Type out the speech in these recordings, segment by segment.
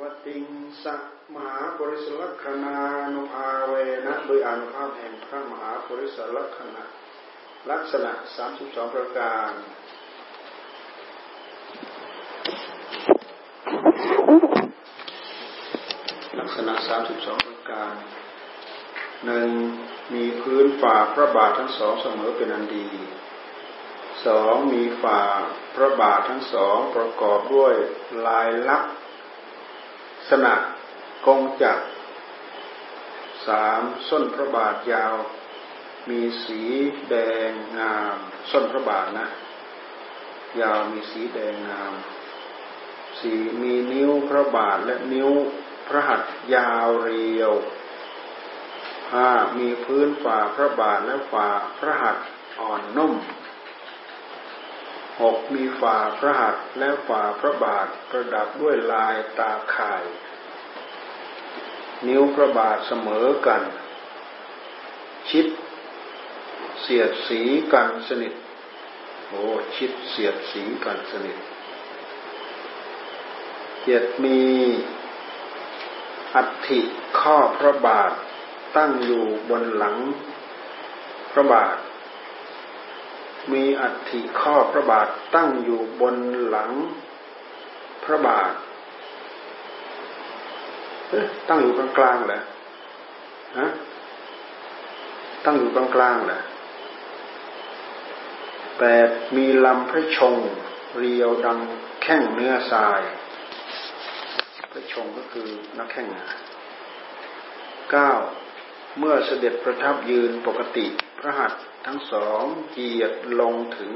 วติงสักมหาปริศลักษณานุภาเวนะโดยอนุภาพแห่งพระมหาปริศลักษณะลักษณะสามสิบสองประการลักษณะสามสิบสองประการหนึ่งมีพื้นฝ่าพระบาททั้งสองเสมอเป็นอันดีสองมีฝ่าพระบาททั้งสองประกอบด้วยลายลักษณะกงจักสามส้นพระบาทยาว มีสีแดงงาม ส้นพระบาทนะ ยาวมีสีแดงงาม สีมีนิ้วพระบาทและนิ้วพระหัตถ์ยาวเรียวห้ามีพื้นฝ่าพระบาทและฝ่าพระหัตถ์อ่อนนุ่ม หกมีฝ่าพระหัตถ์และฝ่าพระบาทประดับด้วยลายตาข่าย นิ้วพระบาทเสมอกัน ชิด เสียดสีกันสนิทโอ้ชิดเสียดสีกันสนิทเจ็ดมีอัฐิข้อพระบาทตั้งอยู่บนหลังพระบาท มีอัฐิข้อพระบาทตั้งอยู่บนหลังพระบาทตั้งอยู่กลางกลางแหละฮะตั้งอยู่กลางกลางแหละแปดมีลำพระชงเรียวดังแข้งเนื้อทราย พระชงก็คือนักแข้งเก้าเมื่อเสด็จประทับยืนปกติ พระหัตถ์ทั้งสองเกียรลงถึง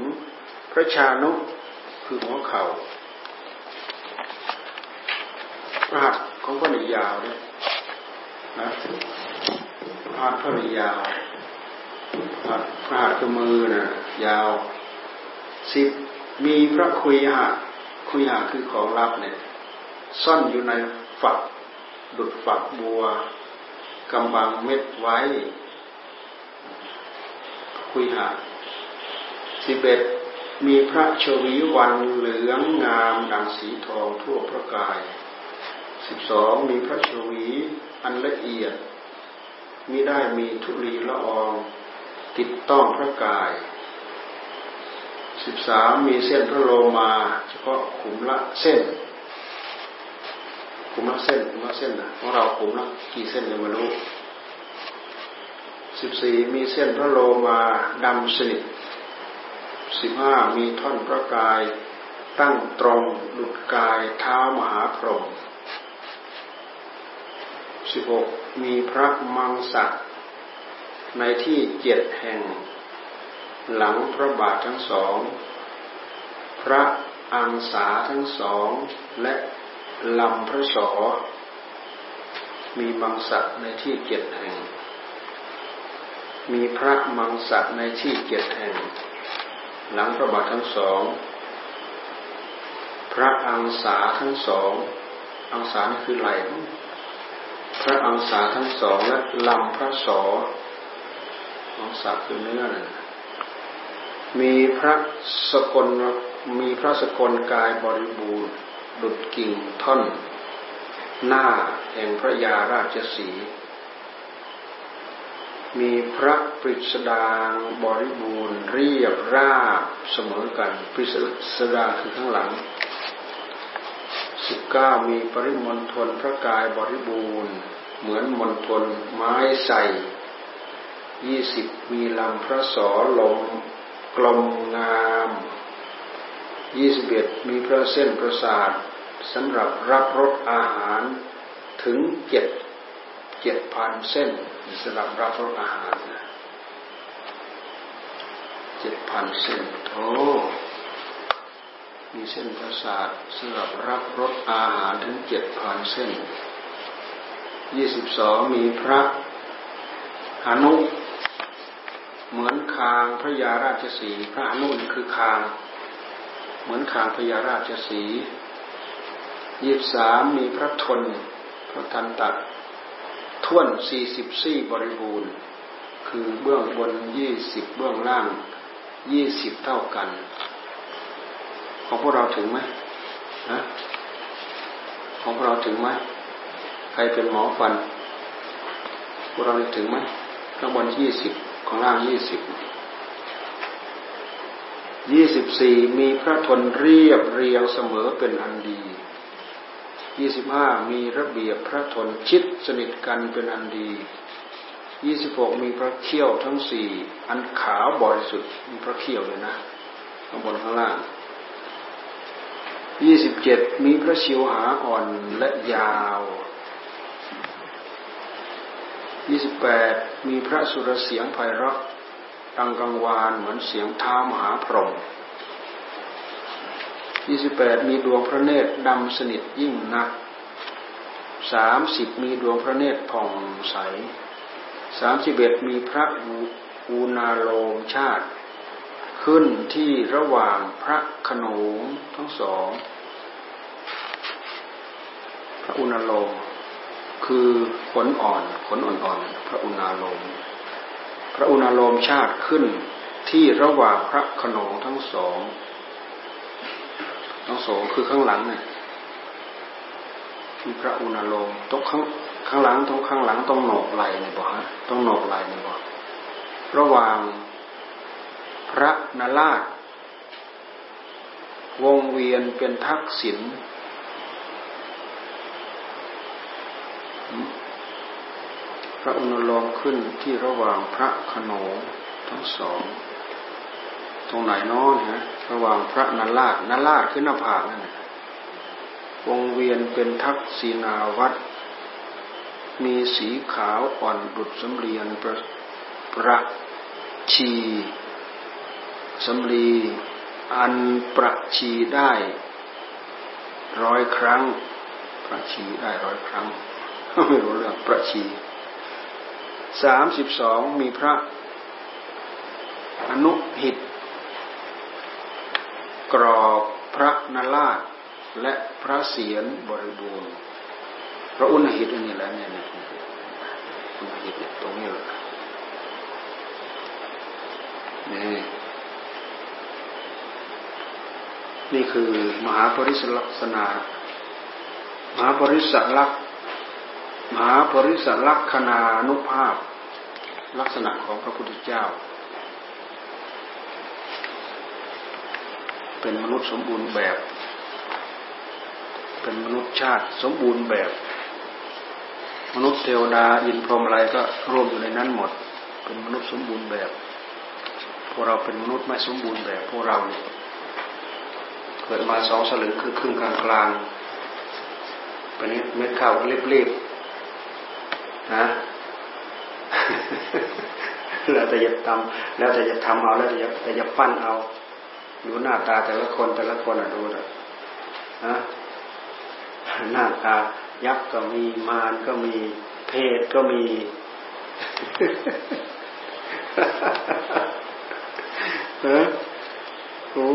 พระชานุคือหัวเขา่าพระหัตถ์ของพระนิยาวเนี่ยนะพระหัตถ์พระนิยาวพระหัตถ์คือมือนะ่ะยาวสิบมีพระคุยหะคุยหะคือของลับเนี่ยซ่อนอยู่ในฝักดุดฝักบัวกำบังเม็ดไว้ คุยหาสิบเอ็ดมีพระชวีวันเหลืองงามดังสีทองทั่วพระกายสิบสองมีพระชวีอันละเอียดมิได้มีทุลีละอองติดต้องพระกายสิบสามมีเส้นพระโลมาเฉพาะขุมละเส้นขุมละเส้นขุมละเส้นนะของเราขุมละกี่เส้นยังไม่รู้ สิบสี่มีเส้นพระโลมาดำสนิทสิบห้ามีท่อนพระกายตั้งตรงหลุดกายเท้ามหาพรหมสิบหกมีพระมังสักในที่เจ็ดแห่ง หลังพระบาททั้งสอง พระอังสาทั้งสอง และลำพระสอมีมังสะในที่เจ็ดแห่ง มีพระมังสะในที่เจ็ดแห่ง หลังพระบาททั้งสอง พระอังสาทั้งสอง อังสานี่คือไหลพระอังสาทั้งสองและลำพระสออังสาคือเนื้อนะมีพระสกลมีพระสกลกายบริบูรณ์ดุดกิ่งท่อน หน้าแห่งพระยาราชสี มีพระปริศดางบริบูรณ์เรียบราบเสมอกันปริศดาคือข้างหลังสิบเก้ามีปริมณฑลพระกายบริบูรณ์ เหมือนมณฑลไม้ใสยี่สิบมีลำพระสอลมกลมงามยี่สิบเอ็ดมีพระเส้นประสาทสำหรับรับรสอาหารถึงเจ็ดเจ็ดพันเส้น สำหรับรับรสอาหารเจ็ดพันเส้นโอ้มีเส้นประสาทสำหรับรับรสอาหารถึงเจ็ดพันเส้นยี่สิบสองมีพระอนุ เหมือนคางพระยาราชสีพระอนุคือคาง เหมือนคางพญาราชสียี่สามมีพระทนพระทันตะ ท่วนสี่สิบสี่บริบูรณ์ คือเบื้องบนยี่สิบเบื้องล่างยี่สิบเท่ากัน ของพวกเราถึงไหมนะของพวกเราถึงไหมใครเป็นหมอฟันพวกเราถึงไหมข้างบนยี่สิบของล่างยี่สิบยี่สิบสี่มีพระทนเรียบเรียงเสมอเป็นอันดี ยี่สิบห้ามีระเบียบพระทนชิดสนิทกันเป็นอันดียี่สิบหกมีพระเขี้ยวทั้งสี่อันขาวบริสุทธิ์มีพระเขี้ยวเลยนะข้างบนข้างล่างยี่สิบเจ็ดมีพระชิวหาอ่อนและยาวยี่สิบแปดมีพระสุรเสียงไพเราะดังกังวานเหมือนเสียงท้ามหาพรหม ยี่สิบแปดมีดวงพระเนตรดำสนิทยิ่งนักสามสิบมีดวงพระเนตรผ่องใสสามสิบเอ็ดมีพระอูนาโลมชาติ ขึ้นที่ระหว่างพระขนงทั้งสอง พระอุณาโลมคือขนอ่อนขนอ่อนๆพระอุณาโลม พระอุณาโลมชาติขึ้นที่ระหว่างพระขนงทั้งสอง ทั้งโสงคือข้างหลังเนี่ยมีพระอุณาโลมตรงข้างข้างหลังตรงข้างหลังต้องโหนกไหลเนี่ยบอกฮะต้องโหนกไหลเนี่ยบอกระหว่างพระนาราชวงเวียนเป็นทักษิณพระอุณโลมขึ้นที่ระหว่างพระขนงทั้งสอง ตรงไหนน้อนฮะระหว่างพระนาราชนาราชขึ้นหน้าผากนั่นวงเวียนเป็นทักษีนาวัดมีสีขาวอ่อนดุดสำเรียนประประชีสำลีอันประชีได้ร้อยครั้ง ประชีได้ร้อยครั้งไม่รู้เรื่องประชีสามสิบสองมีพระอนุหิต กรอบพระนราชและพระเสียรบริบูรณ์พระอุณหิตอันนี้แหละเนี่ยอุณหิตตรงนี้แหละนี่นี่คือมหาปริศลักษณะมหาปริศลักษมหาปริศลักษณานุภาพ ลักษณะของพระพุทธเจ้า เป็นมนุษย์สมบูรณ์แบบ เป็นมนุษย์ชาติสมบูรณ์แบบ มนุษย์เทวดาอินพรหมอะไรก็รวมอยู่ในนั้นหมด เป็นมนุษย์สมบูรณ์แบบ พวกเราเป็นมนุษย์ไม่สมบูรณ์แบบพวกเราเนี่ยเกิดมาสองสลึงคือครึ่งกลางกลางเป็นเม็ดข้าวเรียบฮะแล้วแต่จะทำแล้วแต่จะทำเอาแล้วแต่จะแต่จะปั้นเอา ดูหน้าตาแต่ละคนแต่ละคนอะดูนะฮะหน้าตายักษ์ก็มีมารก็มี เพศก็มี เออโอ้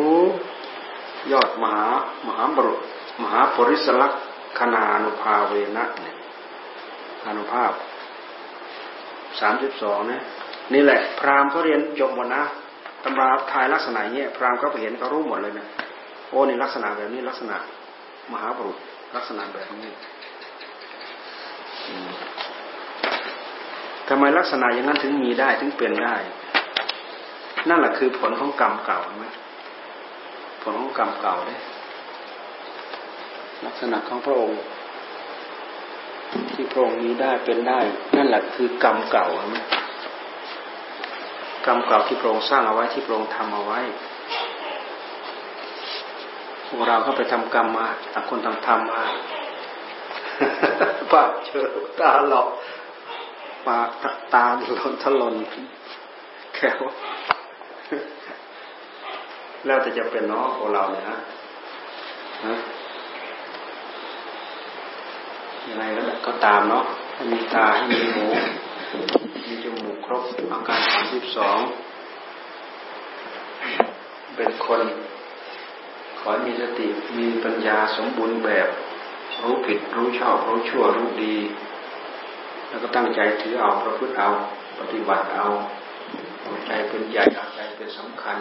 ยอดมหามหาบรุษมหาปริสลักษณานุภาเวนะเนี่ยอนุภาพสามสิบสองนะนี่แหละ พราหมณ์เขาเรียนจบหมดนะ ตำราทายลักษณะเงี้ยพราหมณ์เขาไปเห็นเขารู้หมดเลยนะโอ้นี่ลักษณะแบบนี้ลักษณะมหาบุรุษลักษณะแบบนี้ทำไมลักษณะอย่างนั้นถึงมีได้ถึงเป็นได้ นั่นแหละคือผลของกรรมเก่าไหมผลของกรรมเก่าเลยลักษณะของพระองค์ ที่พระองค์นี้ได้เป็นได้ นั่นแหละคือกรรมเก่าใช่ไหม กรรมเก่าที่พระองค์สร้างเอาไว้ที่พระองค์ทำเอาไว้พวกเราก็ไปทำกรรมมาต่างคนต่างทำมาปากเจอตาหลอกปากตาหล่นทะลนแควแล้วแต่จะเป็นเน้องของเราเนี่ยนะยังไงก็ตามเนาะให้มีตาให้มีหู รบอาการสามสิบสองเป็นคน ขอมีสติมีปัญญาสมบูรณ์แบบ รู้ผิดรู้ชอบรู้ชั่วรู้ดี แล้วก็ตั้งใจถือเอาประพฤติเอาปฏิบัติเอาใจเป็นใหญ่ใจเป็นสำคัญ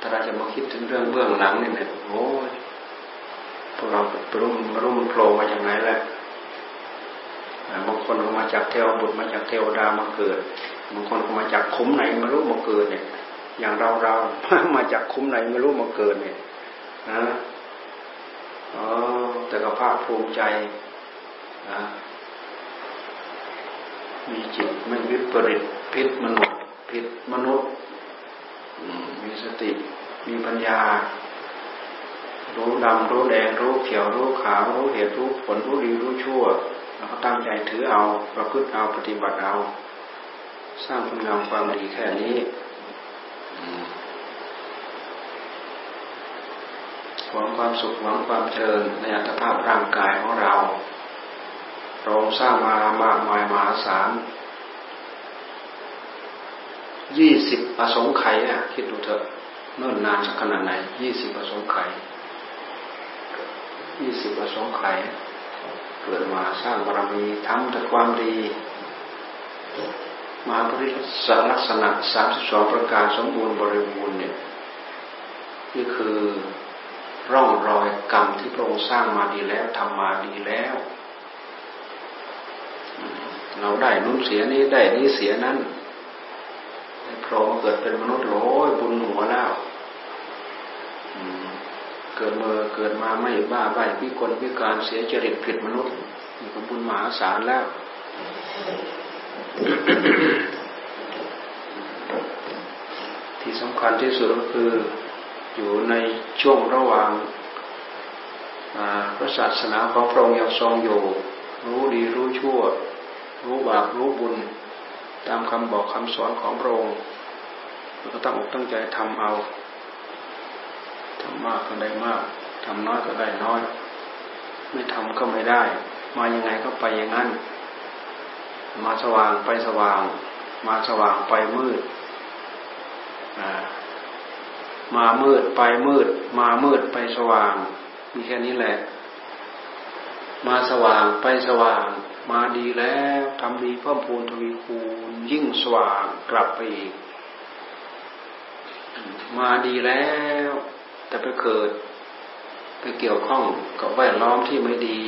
ถ้าเราจะมาคิดถึงเรื่องเบื้องหลังเนี่ยโอ้ยพวกเราไปรุ่มรุ่มโผล่มาอย่างไรแหละ บางคนก็มาจากเทวบุตรมาจากเทวดามาเกิด บางคนก็มาจากคุ้มไหนไม่รู้มาเกิดเนี่ย อย่างเราเรามาจากคุ้มไหนไม่รู้มาเกิดเนี่ยนะอ๋อแต่ก็ภาคภูมิใจนะมีจิตไม่วิปริตพิษมนุษย์พิษมนุษย์มีสติมีปัญญา รู้ดำรู้แดงรู้เขียวรู้ขาวรู้เหตุรู้ผลรู้ดีรู้ชั่ว แล้วก็ตั้งใจถือเอาประพฤติเอาปฏิบัติเอา สร้างคุณงามความดีแค่นี้หวังความสุขหวังความเจริญในอัตภาพร่างกายของเรา เราสร้างมามากมายมหาศาลยี่สิบอสงไขยอะคิดดูเถอะเนิ่นนานสักขนาดไหนยี่สิบอสงไขยยี่สิบอสงไขย เกิดมาสร้างบารมีทำแต่ความดีมาปริศลักษณะสามสิบสองประการสมบูรณ์บริบูรณ์เนี่ยนี่คือร่องรอยกรรมที่พระองค์สร้างมาดีแล้วทำมาดีแล้ว เราได้นุ่นเสียนี้ได้นี้เสียนั้นโผล่มเกิดเป็นมนุษย์โอ้ยบุญหัวแล้ว เกิดมาเกิดมาไม่บ้าใบพิกลพิการเสียจริตผิดมนุษย์นี่ก็บุญมหาศาลแล้ว ที่สำคัญที่สุดก็คืออยู่ในช่วงระหว่างพระศาสนาของพระองค์ยังทรงอยู่ รู้ดีรู้ชั่ว รู้บาปรู้บุญ ตามคำบอกคำสอนของพระองค์ก็ตั้งอกตั้งใจทำเอา ทำมากก็ได้มากทำน้อยก็ได้น้อย ไม่ทำก็ไม่ได้ มายังไงก็ไปอย่างนั้น มาสว่างไปสว่าง มาสว่างไปมืดมามืดไปมืด มามืดไปสว่าง มีแค่นี้แหละ มาสว่างไปสว่าง มาดีแล้วทำดีเพิ่มพูนทวีคูณยิ่งสว่างกลับไปอีกมาดีแล้ว แต่ไปเกิดไปเกี่ยวข้องกับแวดล้อมที่ไม่ดี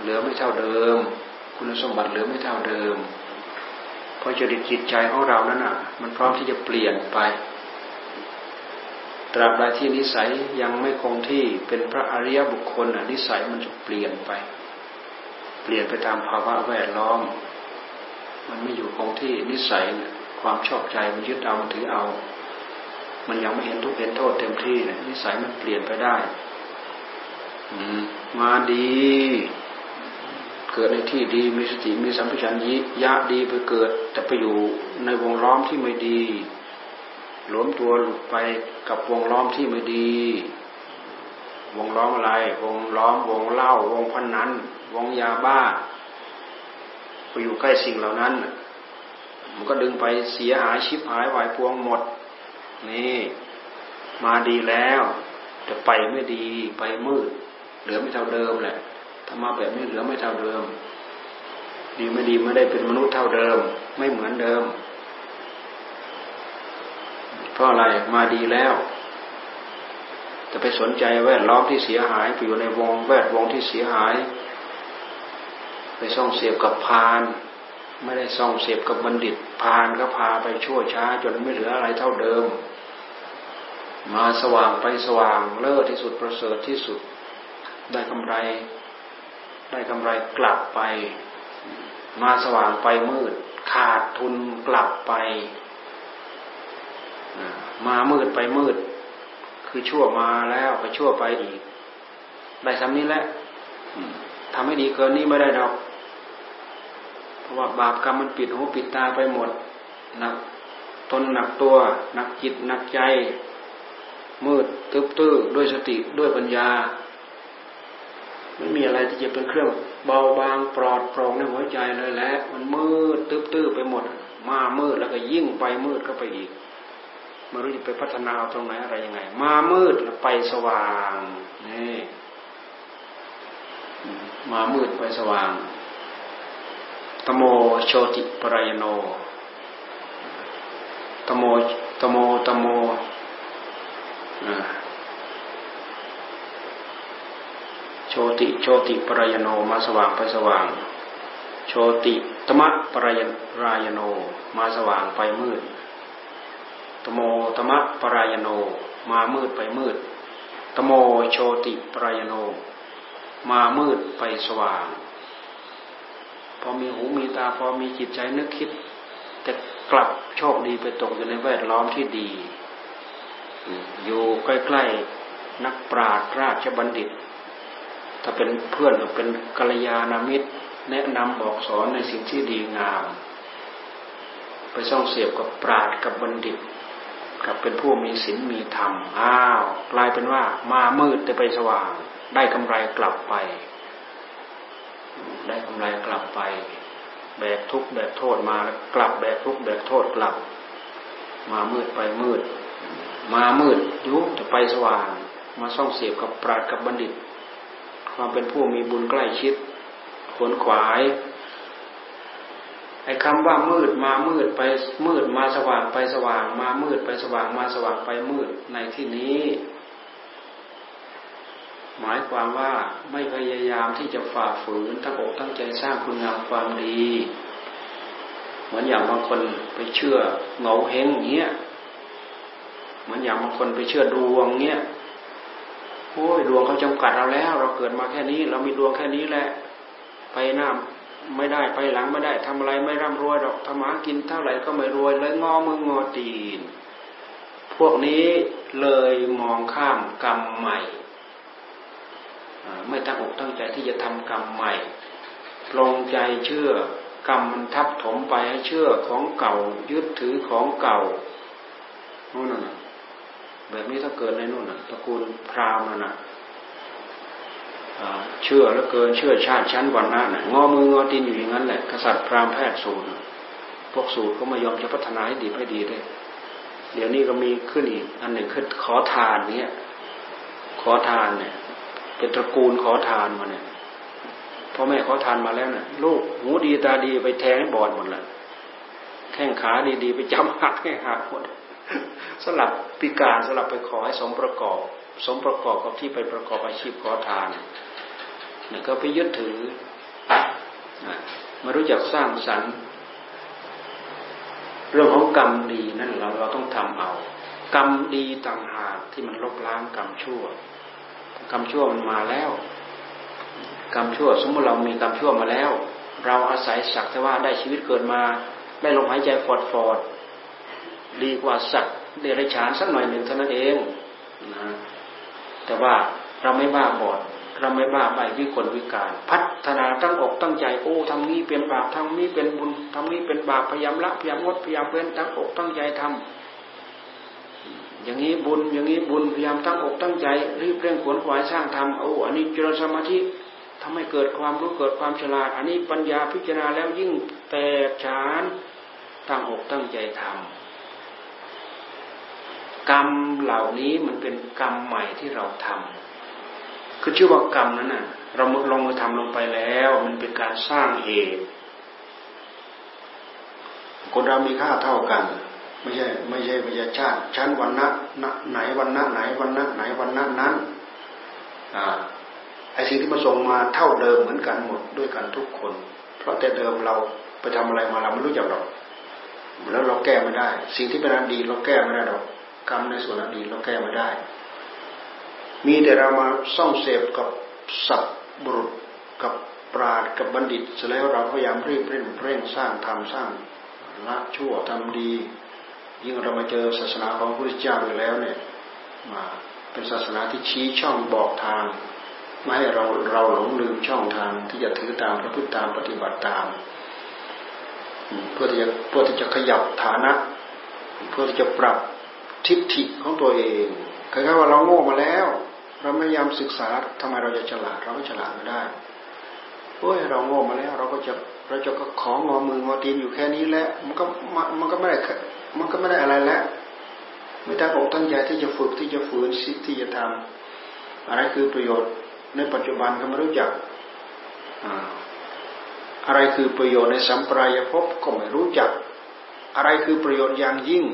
เหลือไม่เท่าเดิม คุณสมบัติเหลือไม่เท่าเดิม เพราะจริตจิตใจของเรานั้นอะ มันพร้อมที่จะเปลี่ยนไป ตราบใดที่นิสัยยังไม่คงที่เป็นพระอริยบุคคลนิสัยมันจะเปลี่ยนไป เปลี่ยนไปตามภาวะแวดล้อม มันไม่อยู่คงที่นิสัยความชอบใจมันยึดเอามันถือเอา มันยังไม่เห็นทุกเห็นโทษเต็มที่เนี่ยนิสัยมันเปลี่ยนไปได้มาดี เกิดในที่ดีมีสติมีสัมผัสยิยะดีไปเกิด แต่ไปอยู่ในวงล้อมที่ไม่ดีหลวมตัวหลุดไปกับวงล้อมที่ไม่ดี วงล้อมอะไร วงล้อมวงเล่าวงพันนันวงยาบ้าไปอยู่ใกล้สิ่งเหล่านั้น มันก็ดึงไปเสียหายชิบหายวายพวงหมด นี่มาดีแล้ว แต่ไปไม่ดีไปมืด เหลือไม่เท่าเดิมแหละถ้ามาแบบนี้เหลือไม่เท่าเดิม ดีไม่ดีไม่ได้เป็นมนุษย์เท่าเดิม ไม่เหมือนเดิม เพราะอะไรมาดีแล้วจะไปสนใจแวดล้อมที่เสียหายไปอยู่ในวงแวดวงที่เสียหาย ไปส่องเสียบกับพาน ไม่ได้ส่องเสียบกับบัณฑิตพานก็พาไปชั่วช้า จนไม่เหลืออะไรเท่าเดิม มาสว่างไปสว่างเลิศที่สุดประเสริฐที่สุด ได้กำไร ได้กำไรกลับไป มาสว่างไปมืด ขาดทุนกลับไป มามืดไปมืด คือชั่วมาแล้วก็ชั่วไปอีก ได้ซ้ำนี้แหละทำให้ดีเกินนี้ไม่ได้ดอก เพราะว่าบาปกรรมมันปิดหูปิดตาไปหมดหนักตนหนักตัวหนักจิตหนักใจ มืดตึบตื้อด้วยสติด้วยปัญญา ไม่มีอะไรที่จะเป็นเครื่องเบาบางปลอดโปร่งในหัวใจเลยแหละมันมืดตึบตื้อไปหมด มามืดแล้วก็ยิ่งไปมืดก็ไปอีกไม่รู้จะไปพัฒนาตรงไหนอะไรยังไง มามืดแล้วไปสว่างนี่มามืดไปสว่างตโมโชติปรายโนตโมตโมตโม โชติโชติปรายโนมาสว่างไปสว่าง โชติตมะปรายรายโนมาสว่างไปมืดตโมตมะปรายโนมามืดไปมืด ตโมโชติปรายโน มามืดไปสว่าง พอมีหูมีตาพอมีจิตใจนึกคิดจะกลับโชคดีไปตกอยู่ในแวดล้อมที่ดี อยู่ใกล้ๆนักปราชญ์ราชบัณฑิต ถ้าเป็นเพื่อนเป็นกัลยาณมิตร แนะนำบอกสอนในสิ่งที่ดีงาม ไปส่องเสียบกับปราชญ์กับบัณฑิต กับเป็นผู้มีศีลมีธรรมอ้าวกลายเป็นว่ามามืดแต่ไปสว่าง ได้กำไรกลับไป ได้กำไรกลับไป แบกทุกแบกโทษมาแล้วกลับแบกทุกแบกโทษกลับ มามืดไปมืด มามืดยุจะไปสว่าง มาส่องเสียบกับปราดกับบัณฑิต ความเป็นผู้มีบุญใกล้ชิดขนขวายไอ้คำว่ามืดมามืดไปมืดมาสว่างไปสว่าง มามืดไปสว่างมาสว่างไปมืดในที่นี้ หมายความว่าไม่พยายามที่จะฝ่าฝืนตั้งอกตั้งใจสร้างคุณงามความดี เหมือนอย่างบางคนไปเชื่อเงาเฮงเงี้ย เหมือนอย่างบางคนไปเชื่อดวงเงี้ยโอ้ยดวงเขาจำกัดเราแล้ว เราเกิดมาแค่นี้ เรามีดวงแค่นี้แหละ ไปหน้าไม่ได้ไปหลังไม่ได้ทำอะไรไม่ร่ำรวยหรอกทำมากินเท่าไหร่ก็ไม่รวยเลยงอมืองอตีน พวกนี้เลยมองข้ามกรรมใหม่ไม่ตั้งอกตั้งใจที่จะทำกรรมใหม่ลงใจเชื่อกรรมมันทับถมไปให้เชื่อของเก่ายึดถือของเก่านู่นน่ะ แบบนี้ถ้าเกิดในนู่นน่ะตระกูลพราหมณ์น่ะเชื่อแล้วเกินเชื่อชาติชั้นวันนั้นงอมืองอตีนอยู่อย่างนั้นแหละกษัตริย์พราหมณ์แพทย์สูตรพวกสูตรก็ไม่ยอมจะพัฒนาให้ดีให้ดีเลยเดี๋ยวนี้ก็มีขึ้นอีกอันหนึ่งคือขอทานเนี้ยขอทานเนี่ย เป็นตระกูลขอทานมาเนี่ยพ่อแม่ขอทานมาแล้วเนี่ยลูกหูดีตาดีไปแทงให้บอดหมดเลยแข้งขาดีๆไปจำหักให้หักหมด สลับพิการสลับไปขอให้สมประกอบ สมประกอบกับที่ไปประกอบอาชีพขอทานนี่ก็ไปยึดถือมารู้จักสร้างสรรค์ เรื่องของกรรมดีนั่นเราเราต้องทำเอา กรรมดีต่างหากที่มันลบล้างกรรมชั่ว กรรมชั่วมันมาแล้ว กรรมชั่ว สมมติเรามีกรรมชั่วมาแล้ว เราอาศัยสักแต่ว่าได้ชีวิตเกิดมา ได้ลมหายใจฟอดฟอด ดีกว่าสัตว์เดรัจฉานสักหน่อยหนึ่งเท่านั้นเองนะแต่ว่าเราไม่บ้าบอด เราไม่บ้าใบวิกลวิการ พัฒนาตั้งอกตั้งใจโอ้ทำนี้เป็นบาปทำนี้เป็นบุญทำนี้เป็นบาปพยายามละพยายามงดพยายามเว้นตั้งอกตั้งใจทำอย่างนี้บุญอย่างนี้บุญพยายามตั้งอกตั้งใจ รีบเร่งขวนขวายสร้างทำโอ้อันนี้เจริญสมาธิทำให้เกิดความรู้เกิดความฉลาด อันนี้ปัญญาพิจารณาแล้วยิ่งแตกฉานตั้งอกตั้งใจทำ กรรมเหล่านี้มันเป็นกรรมใหม่ที่เราทำคือชื่อว่ากรรมนั้นน่ะ เราลงมือทำลงไปแล้ว มันเป็นการสร้างเหตุคนเรามีค่าเท่ากัน ไม่ใช่ ไม่ใช่ไม่ใช่ชาติชั้นวันณะไหนวันณะไหนวันณะไหนวันณะนั้นอ่าไอสิ่งที่มาส่งมาเท่าเดิมเหมือนกันหมดด้วยกันทุกคน เพราะแต่เดิมเราไปทำอะไรมาเราไม่รู้จักหรอกแล้วเราแก้ไม่ได้ สิ่งที่เป็นอดีตเราแก้ไม่ได้หรอก กรรมในส่วนอดีตเราแก้ม่ได้ มีแต่เรามาส่องเสพกับสัตว์บุรุษกับปราดกับบัณฑิตเสร็จแล้วเราพยายามรีบเร่งเร่งสร้างทำสร้างละชั่วทำดี ยิ่งเรามาเจอศาสนาของพระพุทธเจ้าไปแล้วเนี่ยมาเป็นศาสนาที่ชี้ช่องบอกทางไม่ให้เราเราหลงลืมช่องทางที่จะถือตามพระพุทธตามปฏิบัติตาม เพื่อที่จะเพื่อที่จะขยับฐานะ เพื่อที่จะปรับ ทิฏฐิของตัวเองคล้ายๆว่าเราโง่มาแล้ว เราพยายามศึกษาทำไมเราจะฉลาดเราไม่ฉลาดไม่ได้เฮ้ยเราโง่มาแล้ว เราก็จะเราจะก็ของงอมืองอตีนอยู่แค่นี้แหละมันก็มันก็ไม่ได้มันก็ไม่ได้อะไรแล้วไม่ตั้งอกตั้งใจที่จะฝึกที่จะฝืนที่จะทำอะไรคือประโยชน์ในปัจจุบันก็ไม่รู้จักอะไรคือประโยชน์ในสัมปรายภพก็ไม่รู้จัก อะไรคือประโยชน์อย่างยิ่ง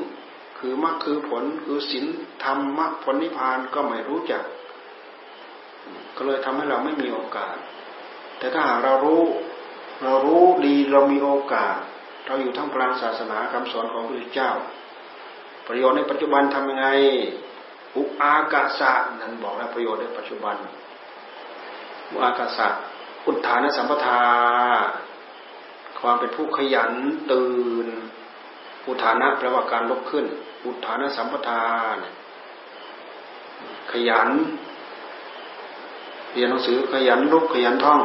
คือมรรคคือผลคือศีลธรรมมรรคผลนิพพานก็ไม่รู้จัก ก็เลยทำให้เราไม่มีโอกาส แต่ถ้าหากเรารู้ เรารู้ดีเรามีโอกาส เราอยู่ท่ามกลางศาสนาคำสอนของพระพุทธเจ้า ประโยชน์ในปัจจุบันทำยังไงอุอากาศะนั้นบอกแล้วประโยชน์ในปัจจุบันอุอากาศะอุทานสัมปทา ความเป็นผู้ขยันตื่น อุทานะแปลว่าการลุกขึ้น อุทานสัมปทานขยัน เรียนหนังสือขยันลุกขยันท่อง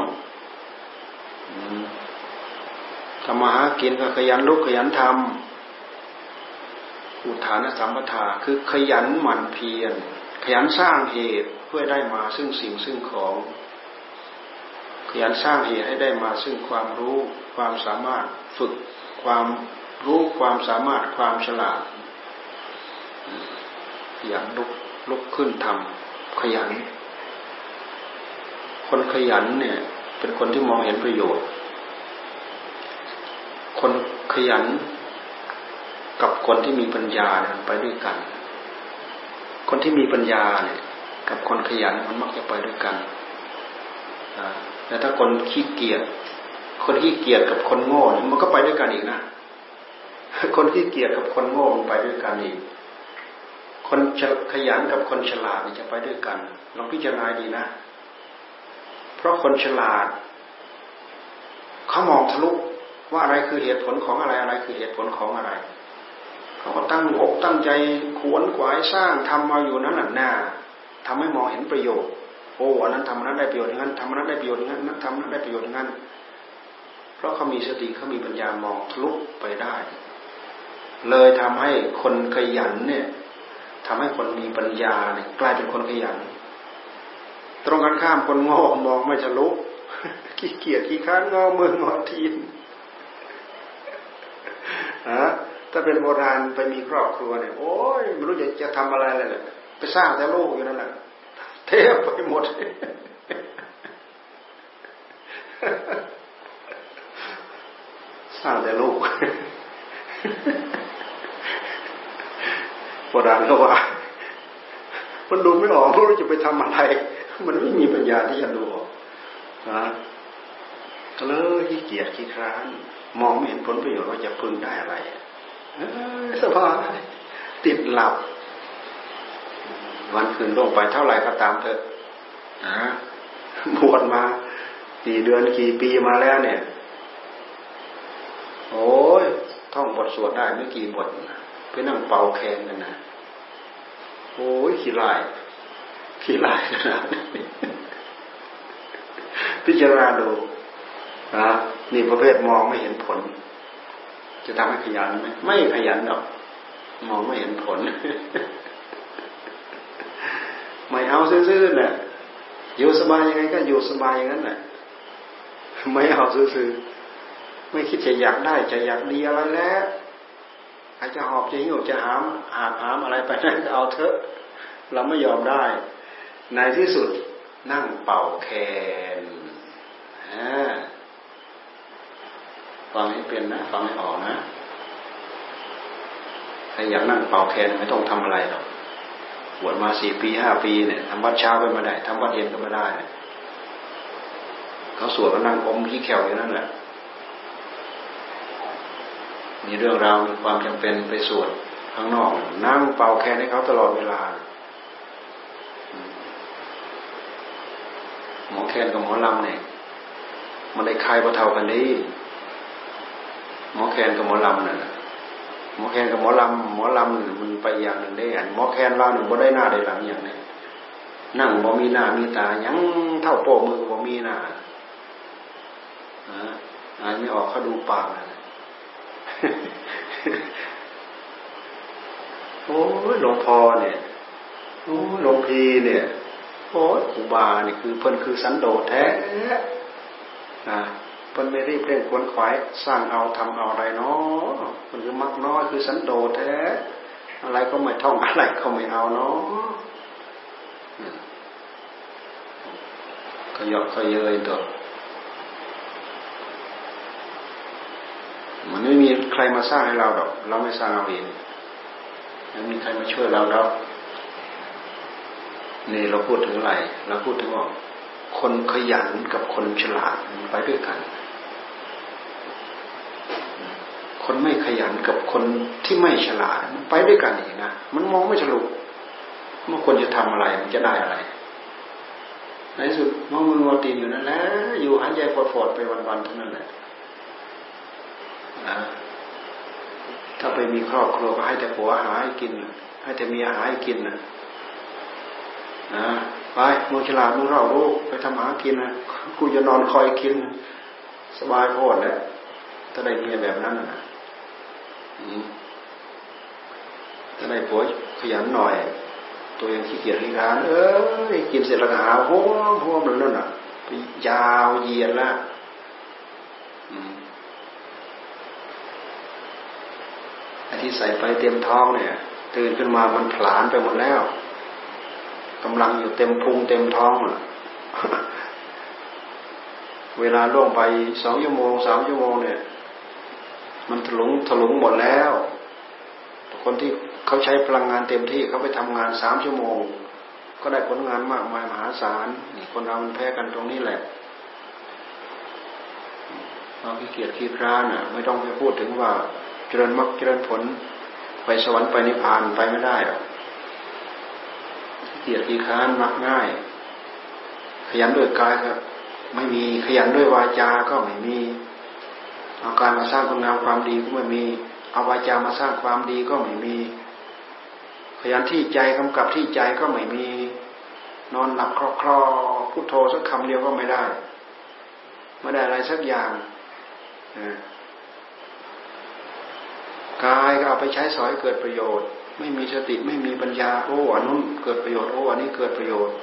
ทำมาหากินก็ขยันลุกขยันทำอุทานสัมปทาคือขยันหมั่นเพียร ขยันสร้างเหตุเพื่อได้มาซึ่งสิ่งซึ่งของ ขยันสร้างเหตุให้ได้มาซึ่งความรู้ความสามารถฝึกความ รู้ความสามารถความฉลาดขยันลุกลุกขึ้นทำขยัน คนขยันเนี่ย เป็นคนที่มองเห็นประโยชน์ คนขยันกับคนที่มีปัญญาเนี่ยไปด้วยกัน คนที่มีปัญญาเนี่ยกับคนขยันมันมักจะไปด้วยกันแต่ถ้าคนขี้เกียจ คนขี้เกียจกับคนโง่มันก็ไปด้วยกันอีกนะ คนขี้เกียจกับคนโง่มันไปด้วยกันอีก คนขยันกับคนฉลาดจะไปด้วยกันลองพิจารณาดีนะ เพราะคนฉลาดเขามองทะลุว่าอะไรคือเหตุผลของอะไรอะไรคือเหตุผลของอะไร เขาก็ตั้งอกตั้งใจขวนขวายสร้างทำมาอยู่นั้นหละหน้าทำให้มองเห็นประโยชน์โอ้อันนั้นทำนั้นได้ประโยชน์นั้นทำนั้นได้ประโยชน์นั้นนั้นทำนั้นได้ประโยชน์นั้น เพราะเขามีสติเขามีปัญญามองทะลุไปได้ เลยทำให้คนขยันเนี่ยทำให้คนมีปัญญาเนี่ยกลายเป็นคนขยัน ตรงกันข้ามคนงอมองไม่ทะลุขี้เกียจขี้ค้านงอมืองอทีนนะถ้าเป็นโบราณไปมีครอบครัวเนี่ย โอ้ยไม่รู้จะจะทำอะไรเลยไปสร้างแต่โลกอยู่นั่นแหละเทไปหมดสร้างแต่ลูก ราณเขาว่า มันดูไม่ออกไม่รู้จะไปทำอะไร มันไม่มีปัญญาที่จะดูออกนะก็เลยขี้เกียจขี้คร้านมองไม่เห็นผลประโยชน์ว่าจะพึงได้อะไรสบายติดหลับ วันคืนล่วงไปเท่าไหร่ก็ตามเถอะนะบวชมากี่เดือนกี่ปีมาแล้วเนี่ย โอ้ยท่องบทสวดได้ไม่กี่บทไปนั่งเป่าแคนกันนะ โอ้ยขี้ลายขี้ลายขนาดนี้พิจารณาดูนะนี่ประเภทมองไม่เห็นผล จะทำให้ขยันไหมไม่ขยันหรอกมองไม่เห็นผล ไม่เอาซื่อๆเนี่ยอยู่สบายยังไงก็อยู่สบายอย่างนั้นแหละไม่เอาซื่อๆไม่คิดจะอยากได้จะอยากดีอะไรแล้ว ใครจะหอบจะหิ้วจะหามหาหามอะไรไปนั่นก็เอาเถอะ เราไม่ยอมได้ ในที่สุดนั่งเป่าแคนฟังให้เป็นนะฟังให้ออกนะใครอยากนั่งเป่าแคนไม่ต้องทำอะไรหรอกบวชมาสี่ปีห้าปีเนี่ยทำวัดเช้าก็ไม่ได้ทำวัดเย็นก็ไม่ได้เขาสวดก็นั่งอมขี้แขวอย่นั้นแหละ มีเรื่องราวมีความจำเป็นไปสวดข้างนอกนั่งเป่าแคนให้เขาตลอดเวลาหมอแคนกับหมอลำเนี่ยมันได้คลายพอเท่ากันนี้หมอแคนกับหมอลำน่ะหมอแคนกับหมอลำหมอลำมันไปอย่างหนึ่งได้อันหมอแคนเราหนึ่งบ่ได้หน้าได้หลังอย่างนี้นั่งบ่มีหน้ามีตายังเท่าโป้มือบ่มีหน้าอ่านไม่ออกเขาดูปากนะ โอ้หลวงพ่อเนี่ยโอ้หลวงพีเนี่ยโอ้ครูบาเนี่ยคือเพิ่นคือสันโดษแท้อ่าเพิ่นไม่รีบเร่งควนขวายสร้างเอาทำเอาอะไรเนาะมันคือมักน้อยคือสันโดษแท้อะไรก็ไม่ท่องอะไรก็ไม่เอาเนาะก็ยอกก็เยยตัวมันไม่มี ใครมาสร้างให้เราหรอก เราไม่สร้างเราเองไม่มีใครมาช่วยเราเรานี่เราพูดถึงอะไร เราพูดถึงว่าคนขยันกับคนฉลาดไปด้วยกัน คนไม่ขยันกับคนที่ไม่ฉลาดมันไปด้วยกันอีกนะ มันมองไม่ฉลุเมื่อควรจะทำอะไรมันจะได้อะไร ในสุดมองมือมอตีนอยู่นั่นแหละอยู่หายใจฟอดๆไปวันๆเท่านั้นแหละนะ ถ้าไปมีครอบครัวก็ให้แต่ผัวหาให้กิน ให้แต่เมียหาให้กินนะนะไปมึงฉลาดมึงรอบรู้ไปทำหากินนะกูจะนอนคอยกิน สบายโพดแหละถ้าได้เมียแบบนั้นนะถ้าได้ผัวขยันหน่อย ตัวเองขี้เกียจขี้คานเอ้ยกินเสร็จแล้วหาหัวหัวมันนั่นน่ะยาวเยียนละอัน ที่ใส่ไปเต็มท้องเนี่ยตื่นขึ้นมามันผลาญไปหมดแล้วกำลังอยู่เต็มพุงเต็มท้องเวลาล่วงไปสองชั่วโมงสามชั่วโมงเนี่ย มันถลุงถลุงหมดแล้ว คนที่เขาใช้พลังงานเต็มที่เขาไปทำงานสามชั่วโมง ก็ได้ผลงานมากมายมหาศาลคนเรามันแพ้กันตรงนี้แหละเราขี้เกียจขี้คร้านอะ ไม่ต้องไปพูดถึงว่า เจริญมรรคเจริญผล ไปสวรรค์ไปนิพพานไปไม่ได้หรอกเกียรติค้านมักง่าย ขยันด้วยกายก็ไม่มีขยันด้วยวาจาก็ไม่มีเอาการมาสร้างคุณงามความดีก็ไม่มี เอาวาจามาสร้างความดีก็ไม่มี ขยันที่ใจกำกับที่ใจก็ไม่มี นอนหลับคลอคลอพุทโธสักคำเดียวก็ไม่ได้ ไม่ได้อะไรสักอย่าง กายก็เอาไปใช้สอยเกิดประโยชน์ ไม่มีสติไม่มีปัญญาโอ้อันนู้นเกิดประโยชน์โอ้อันนี้เกิดประโยชน์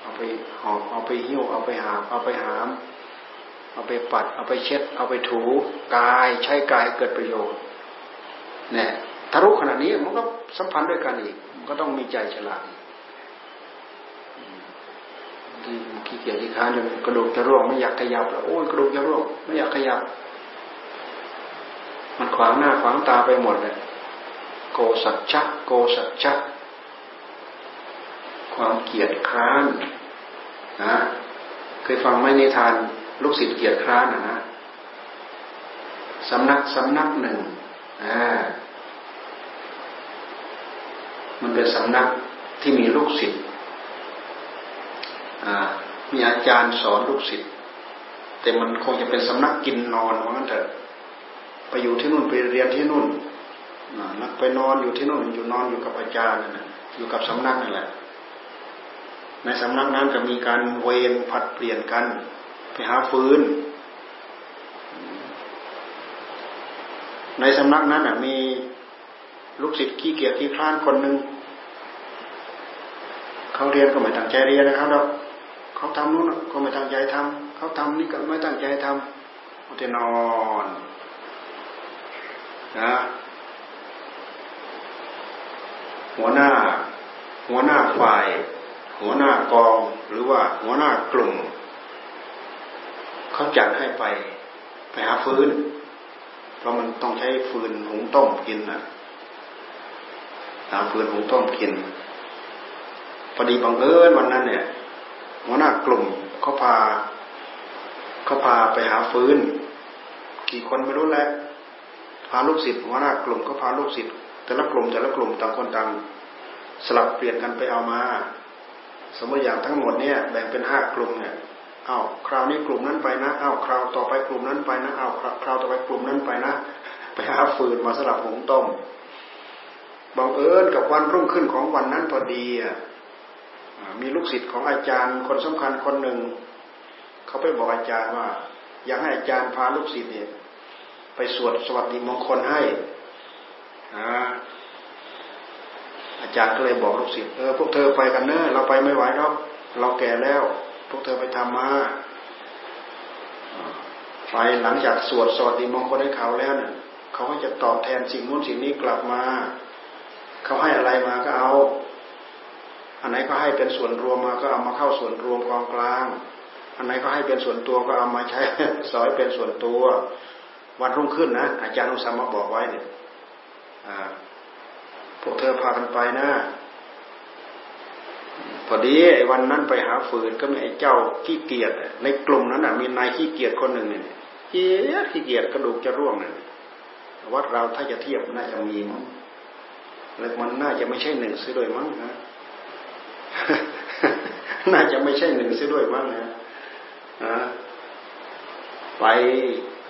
เอาไปหอบเอาไปหิ้วเอาไปหาเอาไปหาม เอาไปปัด เอาไปเช็ด เอาไปถูกายใช้กายเกิดประโยชน์เนี่ยทารุขนาดนี้มันก็สัมพันธ์ด้วยกันอีก มันก็ต้องมีใจฉลาดที่ขี้เกียจที่ค้านกระดูกจะร่วงไม่อยากขยับแล้วโอ้ยกระดูกจะร่วงไม่อยากขยับ มันขวางหน้าขวางตาไปหมดเลยโกสัจจะโกสัจจะความเกียดคร้านนะเคยฟังไหมนิทานลูกศิษย์เกียดคร้านนะนะสำนักสำนักหนึ่งอ่ามันเป็นสำนักที่มีลูกศิษย์มีอาจารย์สอนลูกศิษย์แต่มันคงจะเป็นสำนักกินนอนเพราะงั้นเถอะ ไปอยู่ที่นู่นไปเรียนที่นู่นนักไปนอนอยู่ที่นู่นอยู่นอนอยู่กับอาจารย์นะอยู่กับสำนักนั่นแหละ ในสำนักนั้นจะมีการเวรผัดเปลี่ยนกัน ไปหาฟืนในสำนักนั้นมีลูกศิษย์ขี้เกียจขี้คลานคนหนึ่งเขาเรียนก็ไม่ตั้งใจเรียนนะครับเขาทำนู่นก็ไม่ตั้งใจทำเขาทำนี่ก็ไม่ตั้งใจทำเขาจะนอน นะหัวหน้า หัวหน้าฝ่าย หัวหน้ากองหรือว่าหัวหน้ากลุ่มเขาจัดให้ไปไปหาฟืนเพราะมันต้องใช้ฟืนหุงต้มกินนะหาฟืนหุงต้มกินพอดีบังเอิญวันนั้นเนี่ย หัวหน้ากลุ่มเขาพาเขาพาไปหาฟืน กี่คนไม่รู้แหละ พาลูกศิษย์หัวหน้ากลุ่มก็พาลูกศิษย์แต่ละกลุ่มแต่ละกลุ่มต่างคนต่างสลับเปลี่ยนกันไปเอามา สมมติอย่างทั้งหมดเนี่ยแบ่งเป็นห้ากลุ่มเนี่ยเอาคราวนี้กลุ่มนั้นไปนะเอาคราวต่อไปกลุ่มนั้นไปนะเอาคราวต่อไปกลุ่มนั้นไปนะ ไปหาฟืนมาสลับหงต้มบังเอิญกับวันรุ่งขึ้นของวันนั้นพอดีมีลูกศิษย์ของอาจารย์คนสำคัญคนหนึ่ง เขาไปบอกอาจารย์ว่า อยากให้อาจารย์พาลูกศิษย์เนี่ย ไปสวดสวัสดีมงคลให้อาจารย์ก็เลยบอกลูกศิษย์เออพวกเธอไปกันเนอะเราไปไม่ไหวหรอกเราแก่แล้ว พวกเธอไปทำมาไปหลังจากสวดสวัสดีมงคลให้เขาแล้วเนี่ยเขาก็จะตอบแทนสิ่งนู้นสิ่งนี้กลับมา เขาให้อะไรมาก็เอา อันไหนก็ให้เป็นส่วนรวมมาก็เอามาเข้าส่วนรวมกองกลาง อันไหนก็ให้เป็นส่วนตัวก็เอามาใช้สอยเป็นส่วนตัว วันรุ่งขึ้นนะอาจารย์อุสามาบอกไว้เนี่ยพวกเธอพากันไปนะ พอดีไอ้วันนั้นไปหาฟืนก็มีไอ้เจ้าขี้เกียจในกลุ่มนั้นมีนายขี้เกียจคนหนึ่งเนี่ยเกียจขี้เกียจกระดูกจะร่วงเนี่ยวัดเราถ้าจะเทียบน่าจะมีมั้งแล้วมันน่าจะไม่ใช่หนึ่งซิด้วยมั้งนะน่าจะไม่ใช่หนึ่งซิด้วยมั้งนะไป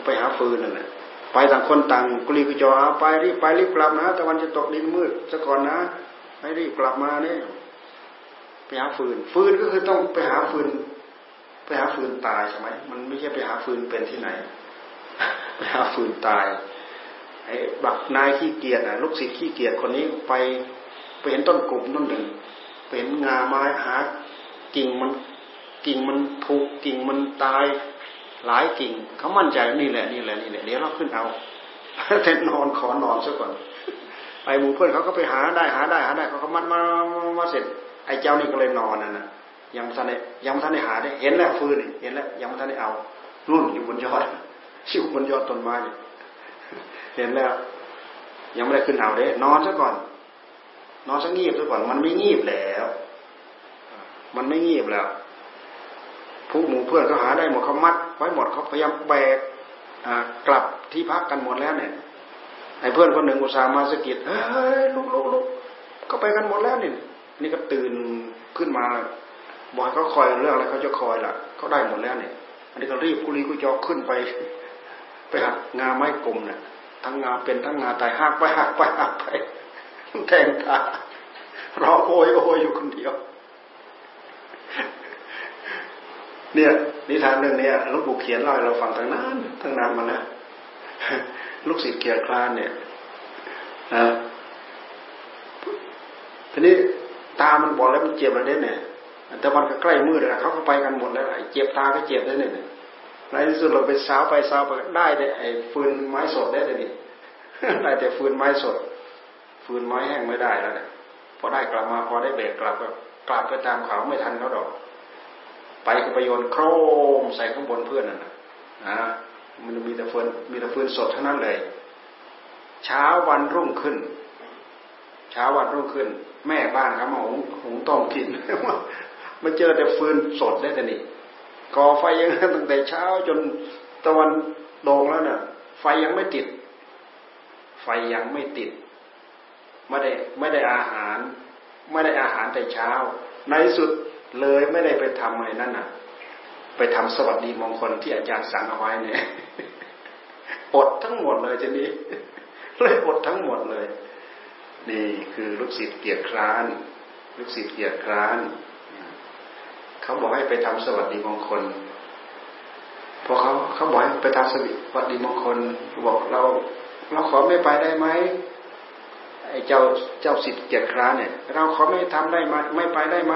ไปหาฟืนนั่นแหละไปต่างคนต่างกุลีกุจอไปรีบไปรีบกลับนะตะวันจะตกดินมืดซะก่อนนะให้รีบกลับมาเนี่ยไปหาฟืน ฟืนก็คือต้องไปหาฟืน ไปหาฟืนตายใช่ไหมมันไม่ใช่ไปหาฟืนเป็นที่ไหนไปหาฟืนตายไอ้บักนายขี้เกียจอะลูกศิษย์ขี้เกียจคนนี้ไปไปเห็นต้นกลุ่มต้นหนึ่งไปเห็นงาไม้หากิ่งมันกิ่งมันถูกกิ่งมันตาย หลายกิ่งเขามั่นใจนี่แหละนี่แหละนี่แหละเดี๋ยวเราขึ้นเอาแต่นอนขอนอนซะก่อนไปหมู่เพื่อนเขาก็ไปหาได้หาได้หาได้เขาก็มัดมามาเสร็จ ไอ้เจ้านี่ก็เลยนอนนั่นนะยังท่านได้ยังท่านได้หาได้เห็นแล้วฟืนเห็นแล้วยังท่านได้เอารุ่นอยู่บนยอดชิวบนยอดต้นไม้เห็นแล้ว ยังไม่ได้ขึ้นเอาเด้นอนซะก่อน นอนซะงีบซะก่อน มันไม่งีบแล้ว มันไม่งีบแล้ว ผู้หมู่เพื่อนก็หาได้หมดเขามัด ไว้หมดเขาพยายามแบกกลับที่พักกันหมดแล้วเนี่ยไอ้เพื่อนคนหนึ่งอุตส่าห์มาสะกิดเฮ้ยลุกลุกลุกก็ไปกันหมดแล้วนี่นี่ก็ตื่นขึ้นมาบอกเขาคอยเรื่องอะไรเขาจะคอยล่ะเขาได้หมดแล้วเนี่ยอันนี้ก็รีบกุลีกุจอขึ้นไป ไปหักงาไม้กลมเนี่ยทั้งงาเป็นทั้งงาตายหักไปหักไปหักไปแทงตารอโอยโอยอยู่คนเดียว เนี่ยนิทานเรื่องนี้ลูกปู่เขียนเล่าให้เราฟังทั้งนั้นทั้งนานมาแล้วลูกศิษย์เกียรคลานเนี่ยนะทีนี้ตามันบอกแล้วมันเจ็บอะไรเนี่ยแต่มันก็ใกล้มืดแล้วเขาก็ไปกันหมดแล้วไอ้เจ็บตาก็เจ็บได้เนี่ยในที่สุดเราไปสาวไปสาวไปได้ได้ไอ้ฟืนไม้สดได้เลยนี่ได้แต่ฟืนไม้สด ฟืนไม้แห้งไม่ได้แล้วเนี่ยพอได้กลับมาพอได้เบรกกลับก็กลับไปตามเขาไม่ทันเขาดอก ไปก็ไปโยนโครมใส่ข้างบนเพื่อนน่ะนะมันมีแต่ฟืนมีแต่ฟืนสดเท่านั้นเลย เช้าวันรุ่งขึ้น เช้าวันรุ่งขึ้น แม่บ้านเขามาหุงหุงต้มกินมาเจอแต่ฟืนสดได้แต่นี่ก่อไฟยังตั้งแต่เช้าจนตะวันโด่งแล้วเนี่ยไฟยังไม่ติด ไฟยังไม่ติด ไม่ได้ไม่ได้อาหาร ไม่ได้อาหารแต่เช้า ในสุด เลยไม่ได้ไปทำอะไรนั่นน่ะ ไปทำสวัสดีมงคลที่อาจารย์สั่งเอาไว้เนี่ยอดทั้งหมดเลยทีนี้ เลยอดทั้งหมดเลย นี่คือลูกศิษย์เกียรคร้าน ลูกศิษย์เกียรคร้านเขาบอกให้ไปทำสวัสดีมงคลพอเขาเขาบอกให้ไปทำสวัสดีมงคลบอกเราเราขอไม่ไปได้ไหมไอ้เจ้าเจ้าสิทธิ์เกียรติคร้านเนี่ย เราขอไม่ทำได้ไหมไม่ไปได้ไหม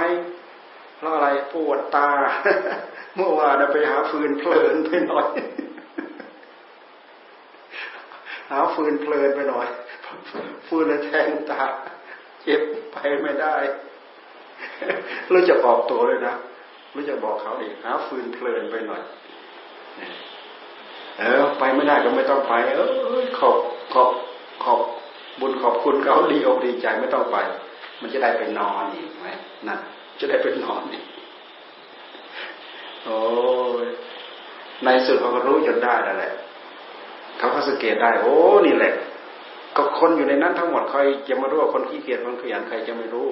เพราะอะไรปวดตา เมื่อวานไปหาฟืนเพลินไปหน่อย หาฟืนเพลินไปหน่อย ฟืนเลยแทงตา เจ็บไปไม่ได้รู้จะบอกตัวเลยนะรู้จะบอกเขาดิหาฟืนเพลินไปหน่อย เออ ไปไม่ได้ก็ไม่ต้องไป เออขอบขอบขอบบุญขอบคุณเขาดีอกดีใจไม่ต้องไป มันจะได้ไปนอนอีกไหมนั่น จะได้เป็นนอนอีกโอ้ยในสุดเขาก็รู้จนได้แล้วแหละเขาก็สังเกตได้ โอ้นี่แหละ ก็คนอยู่ในนั้นทั้งหมดใครจะมารู้ว่าคนขี้เกียจคนขยันใครจะไม่รู้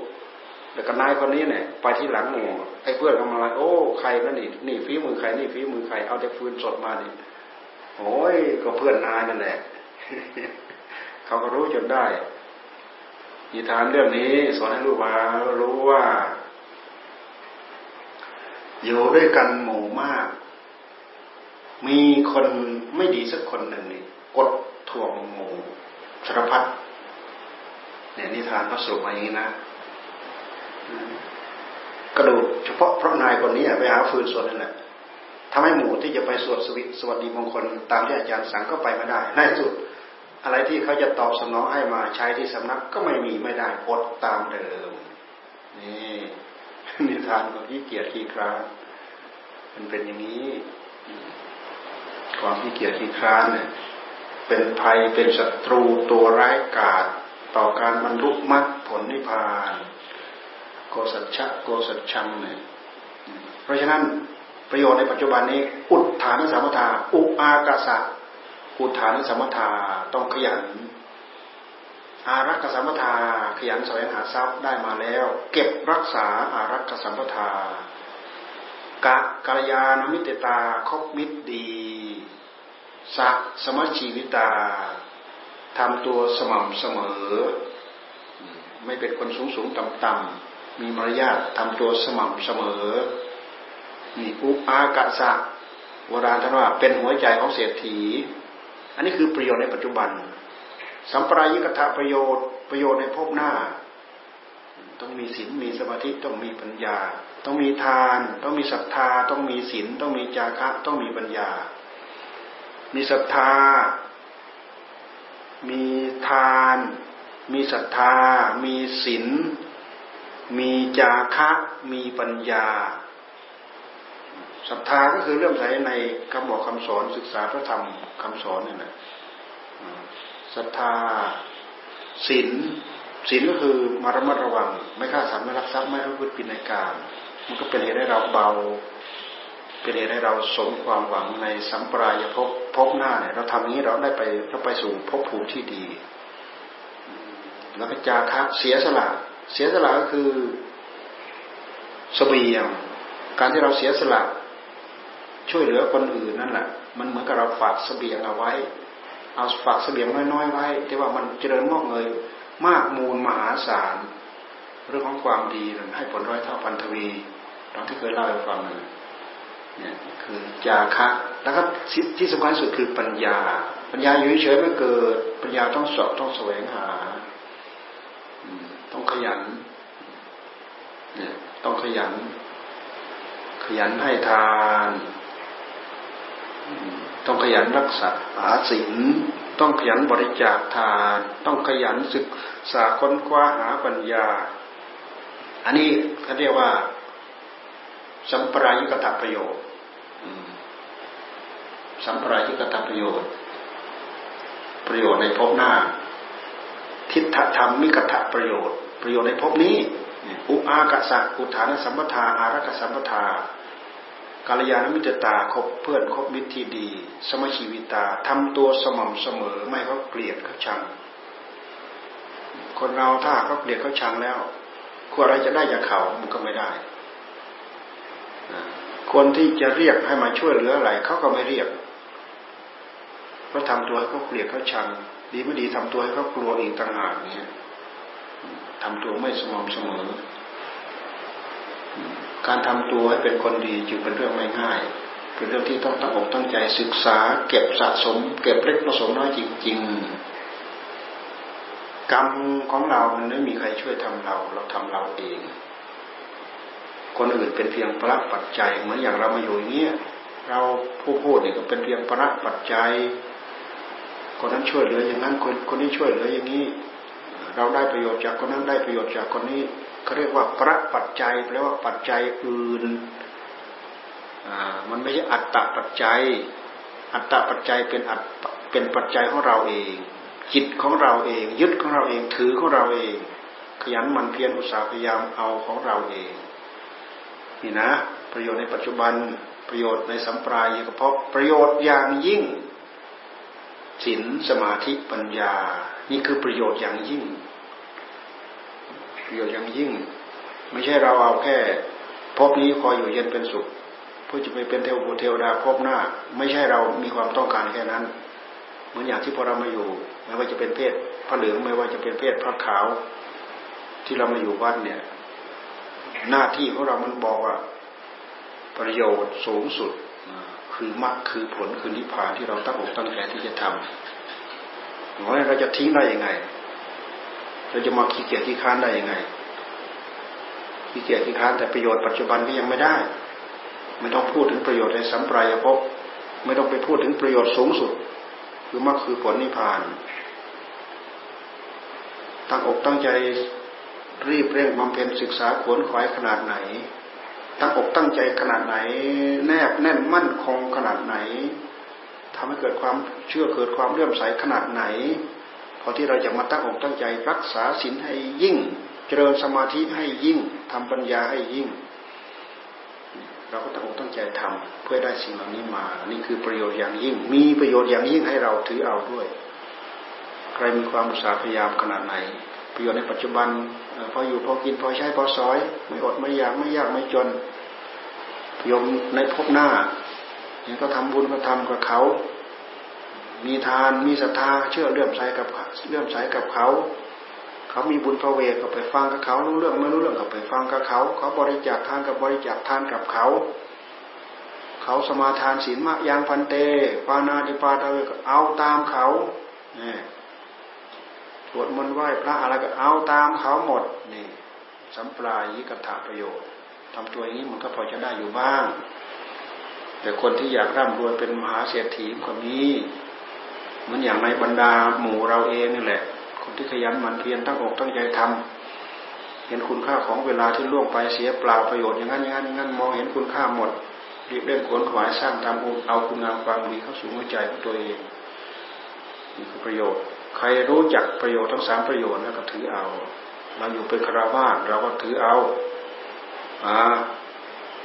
แล้วก็นายคนนี้เนี่ยไปที่หลังหมู่ไอ้เพื่อนก็มาเลยโอ้ใครนั่นนี่นี่ฝีมือใครนี่ฝีมือใครเอาแต่ฟืนสดมานี่โอ้ยก็เพื่อนนายนั่นแหละเขาก็รู้จนได้นิทานเรื่องนี้สอนให้รู้ว่ารู้ว่า อยู่ด้วยกันหมู่มาก มีคนไม่ดีสักคนหนึ่งนี่กดถ่วงหมู่สารพัดเนี่ยนิทานพระสุมาอย่างนี้นะ กระดูเฉพาะพระนายคนนี้ไปหาฟืนสดนั่นแหละทำให้หมู่ที่จะไปสวดสวิสวัสดีมงคล ตามที่อาจารย์สั่งก็ไปไม่ได้ในสุด อะไรที่เขาจะตอบสนองให้มาใช้ที่สำนักก็ไม่มีไม่ได้อดตามเดิม นี่ นิทานของที่เกียรติครามันเป็นอย่างนี้ ความที่เกียจที่คร้านเนี่ย เป็นภัยเป็นศัตรูตัวร้ายกาจต่อการบรรลุมรรคผลนิพพานโกสัจฉะโกสัจชังเนี่ยเพราะฉะนั้นประโยชน์ในปัจจุบันนี้ อุดฐานสมถะอุอากาสะอุดฐานสมถะต้องขยัน อารักษสัมปทาขยันแสวงหาทรัพย์ได้มาแล้ว เก็บรักษาอารักษสัมปทากะกัลยาณมิตรตาคบมิตรดีสักสมชีวิตาทำตัวสม่ำเสมอ ไม่เป็นคนสูงสูงต่ำต่ำมีมารยาททำตัวสม่ำเสมอนี่อุอากะสะโบราณท่านว่าเป็นหัวใจของเศรษฐี อันนี้คือประโยชน์ในปัจจุบัน สัมปรายิกถะประโยชน์ ประโยชน์ในภพหน้า ต้องมีศีลมีสมาธิต้องมีปัญญา ต้องมีทาน ต้องมีศรัทธา ต้องมีศีลต้องมีจาคะ ต้องมีปัญญา มีศรัทธา มีทาน มีศรัทธา มีศีลมีจาคะ มีปัญญาศรัทธาก็คือเรื่องใสในคำบอกคำสอนศึกษาพระธรรมคำสอนนี่แหละ ศรัทธาศีลศีลก็คือมาระมัดระวัง ไม่ฆ่าสัตว์ไม่รักทรัพย์ไม่พูดปินในการ มันก็เป็นเหตุให้เราเบา เป็นเหตุให้เราสมความหวังในสัมปรายภพภพหน้าเนี่ยเราทำนี้เราได้ไปเราไปสู่ภพภูมิที่ดี แล้วก็จาคะเสียสละ เสียสละก็คือสเสบียงการที่เราเสียสละช่วยเหลือคนอื่นนั่นแหละมันเหมือนกับเราฝากเสบียงเอาไว้ เอาฝากเสบียงน้อยๆไว้ แต่ว่ามันเจริญงอกเงยมากมูลมหาศาลเรื่องของความดีให้ผลร้อยเท่าพันทวีเราที่เคยเล่าให้ฟังเนี่ยคือจาคะแล้วก็ที่สำคัญสุดคือปัญญา ปัญญาอยู่เฉยไม่เกิด ปัญญาต้องสอบต้องแสวงหาต้องขยันเนี่ยต้องขยัน ขยันให้ทาน ต้องขยันรักษาหาศีลต้องขยันบริจาคทาน ต้องขยันศึกษาค้นคว้าหาปัญญา อันนี้เขาเรียกว่า สัมปรายิกตประโยชน์สัมปรายิกตประโยชน์ ประโยชน์ในภพหน้า ทิฏฐธรรมมิกถประโยชน์ ประโยชน์ในภพนี้ อุอากาสะอุทานสัมปทาอารักสัมปทา กาลยานมิตรตาคบเพื่อนคบมิตรที่ดี สมชีวิตาทำตัวสม่ำเสมอไม่เขาเกลียดเขาชัง คนเราถ้าเขาเกลียดเขาชังแล้วควรอะไรจะได้จากเขามันก็ไม่ได้คนที่จะเรียกให้มาช่วยเหลืออะไรเขาก็ไม่เรียกเพราะทำตัวให้เขาเกลียดเขาชัง ดีไม่ดีทำตัวให้เขากลัวอีกต่างหากเนี่ยทำตัวไม่สม่ำเสมอ การทำตัวให้เป็นคนดีจึงเป็นเรื่องไม่ง่าย เป็นเรื่องที่ต้องตั้งอกตั้งใจศึกษา เก็บสะสม เก็บเล็กผสมน้อยจริง ๆ กรรมของเรามันไม่มีใครช่วยทำเรา เราทำเราเอง คนอื่นเป็นเพียงพระปัจจัยเหมือนอย่างเรามาอยู่อย่างเงี้ยเราผู้พูดเนี่ยก็เป็นเพียงพระปัจจัย คนนั้นช่วยเหลืออย่างนั้นคนคนนี้ช่วยเหลืออย่างนี้ เราได้ประโยชน์จากคนนั้นได้ประโยชน์จากคนนี้ เขาเรียกว่าพระปัจจัยแปลว่าปัจจัยอื่นมันไม่ใช่อัตตปัจจัย อัตตปัจจัยเป็นอัตเป็นปัจจัยของเราเอง จิตของเราเอง ยึดของเราเองถือของเราเอง ขยันมันเพียรอุตสาห์พยายามเอาของเราเองนี่นะ ประโยชน์ในปัจจุบันประโยชน์ในสัมปรายกเพราะประโยชน์อย่างยิ่งศีลสมาธิปัญญา นี่คือประโยชน์อย่างยิ่ง ประโยชน์อย่างยิ่ง ไม่ใช่เราเอาแค่พบนี้คอยอยู่เย็นเป็นสุขเพื่อจะไปเป็นเทวบุเทวดาพบหน้า ไม่ใช่เรามีความต้องการแค่นั้น เหมือนอย่างที่พอเรามาอยู่ ไม่ว่าจะเป็นเพศพระเหลืองไม่ว่าจะเป็นเพศพระขาว ที่เรามาอยู่วัดเนี่ย หน้าที่ของเรามันบอกว่า ประโยชน์สูงสุดคือมรรคคือผลคือนิพพานที่เราตั้งอกตั้งใจที่จะทำเพราะเราจะทิ้งได้ยังไง เราจะมาขี้เกียจขี้ค้านได้ยังไงขี้เกียจขี้ค้านแต่ประโยชน์ปัจจุบันก็ยังไม่ได้ ไม่ต้องพูดถึงประโยชน์ในสัมปรายภพไม่ต้องไปพูดถึงประโยชน์สูงสุด คือมรรคคือผลนิพพาน ตั้งอกตั้งใจรีบเร่งบำเพ็ญศึกษาขวนขวายขนาดไหน ตั้งอกตั้งใจขนาดไหน แนบแน่นมั่นคงขนาดไหนทำให้เกิดความเชื่อเกิดความเลื่อมใสขนาดไหน พอที่เราจะมาตั้งอกตั้งใจรักษาศีลให้ยิ่ง เจริญสมาธิให้ยิ่งทำปัญญาให้ยิ่ง เราก็ต้องตั้งใจทำเพื่อได้สิ่งเหล่านี้มา นี่คือประโยชน์อย่างยิ่ง มีประโยชน์อย่างยิ่งให้เราถือเอาด้วย ใครมีความอุตสาห์พยายามขนาดไหน ประโยชน์ในปัจจุบันพออยู่พอกินพอใช้พอซอย ไม่อดไม่อยากไม่ยากไม่จนโยมในภพหน้าย่างก็ทำบุญก็ทำกับเขา มีทานมีศรัทธาเชื่อเลื่อมใสกับเลื่อมใสกับเขา เขามีบุญพระเวทก็ไปฟังกับเขารู้เรื่องไม่รู้เรื่องก็ไปฟังกับเขา เขาบริจาคทานกับบริจาคทานกับเขา เขาสมาทานศีลมะยางพันเต ปานาติปาตาเวก็เอาตามเขาเนี่ยสวดมนต์ไหว้พระอะไรก็เอาตามเขาหมดนี่สัมปลายยิกถาประโยชน์ทำตัวอย่างนี้มันก็พอจะได้อยู่บ้าง แต่คนที่อยากร่ำรวยเป็นมหาเศรษฐีก็มีเห มือนอย่างในบรรดาหมู่เราเองนี่แหละ คนที่ขยันหมั่นเพียรตั้งอกตั้งใจทำเห็นคุณค่าของเวลาที่ล่วงไปเสียเปล่าประโยชน์อย่างนั้นอย่างนั้นอย่างนั้นมองเห็นคุณค่าหมดรีบเร่งขวนขวายสร้างทำเอาคุณงามความดีเข้าสู่หัวใจของตัวเองนี่คือประโยชน์ ใครรู้จักประโยชน์ทั้งสามประโยชน์แล้วก็ถือเอาเราอยู่เป็นคราวาสเราก็ถือเอา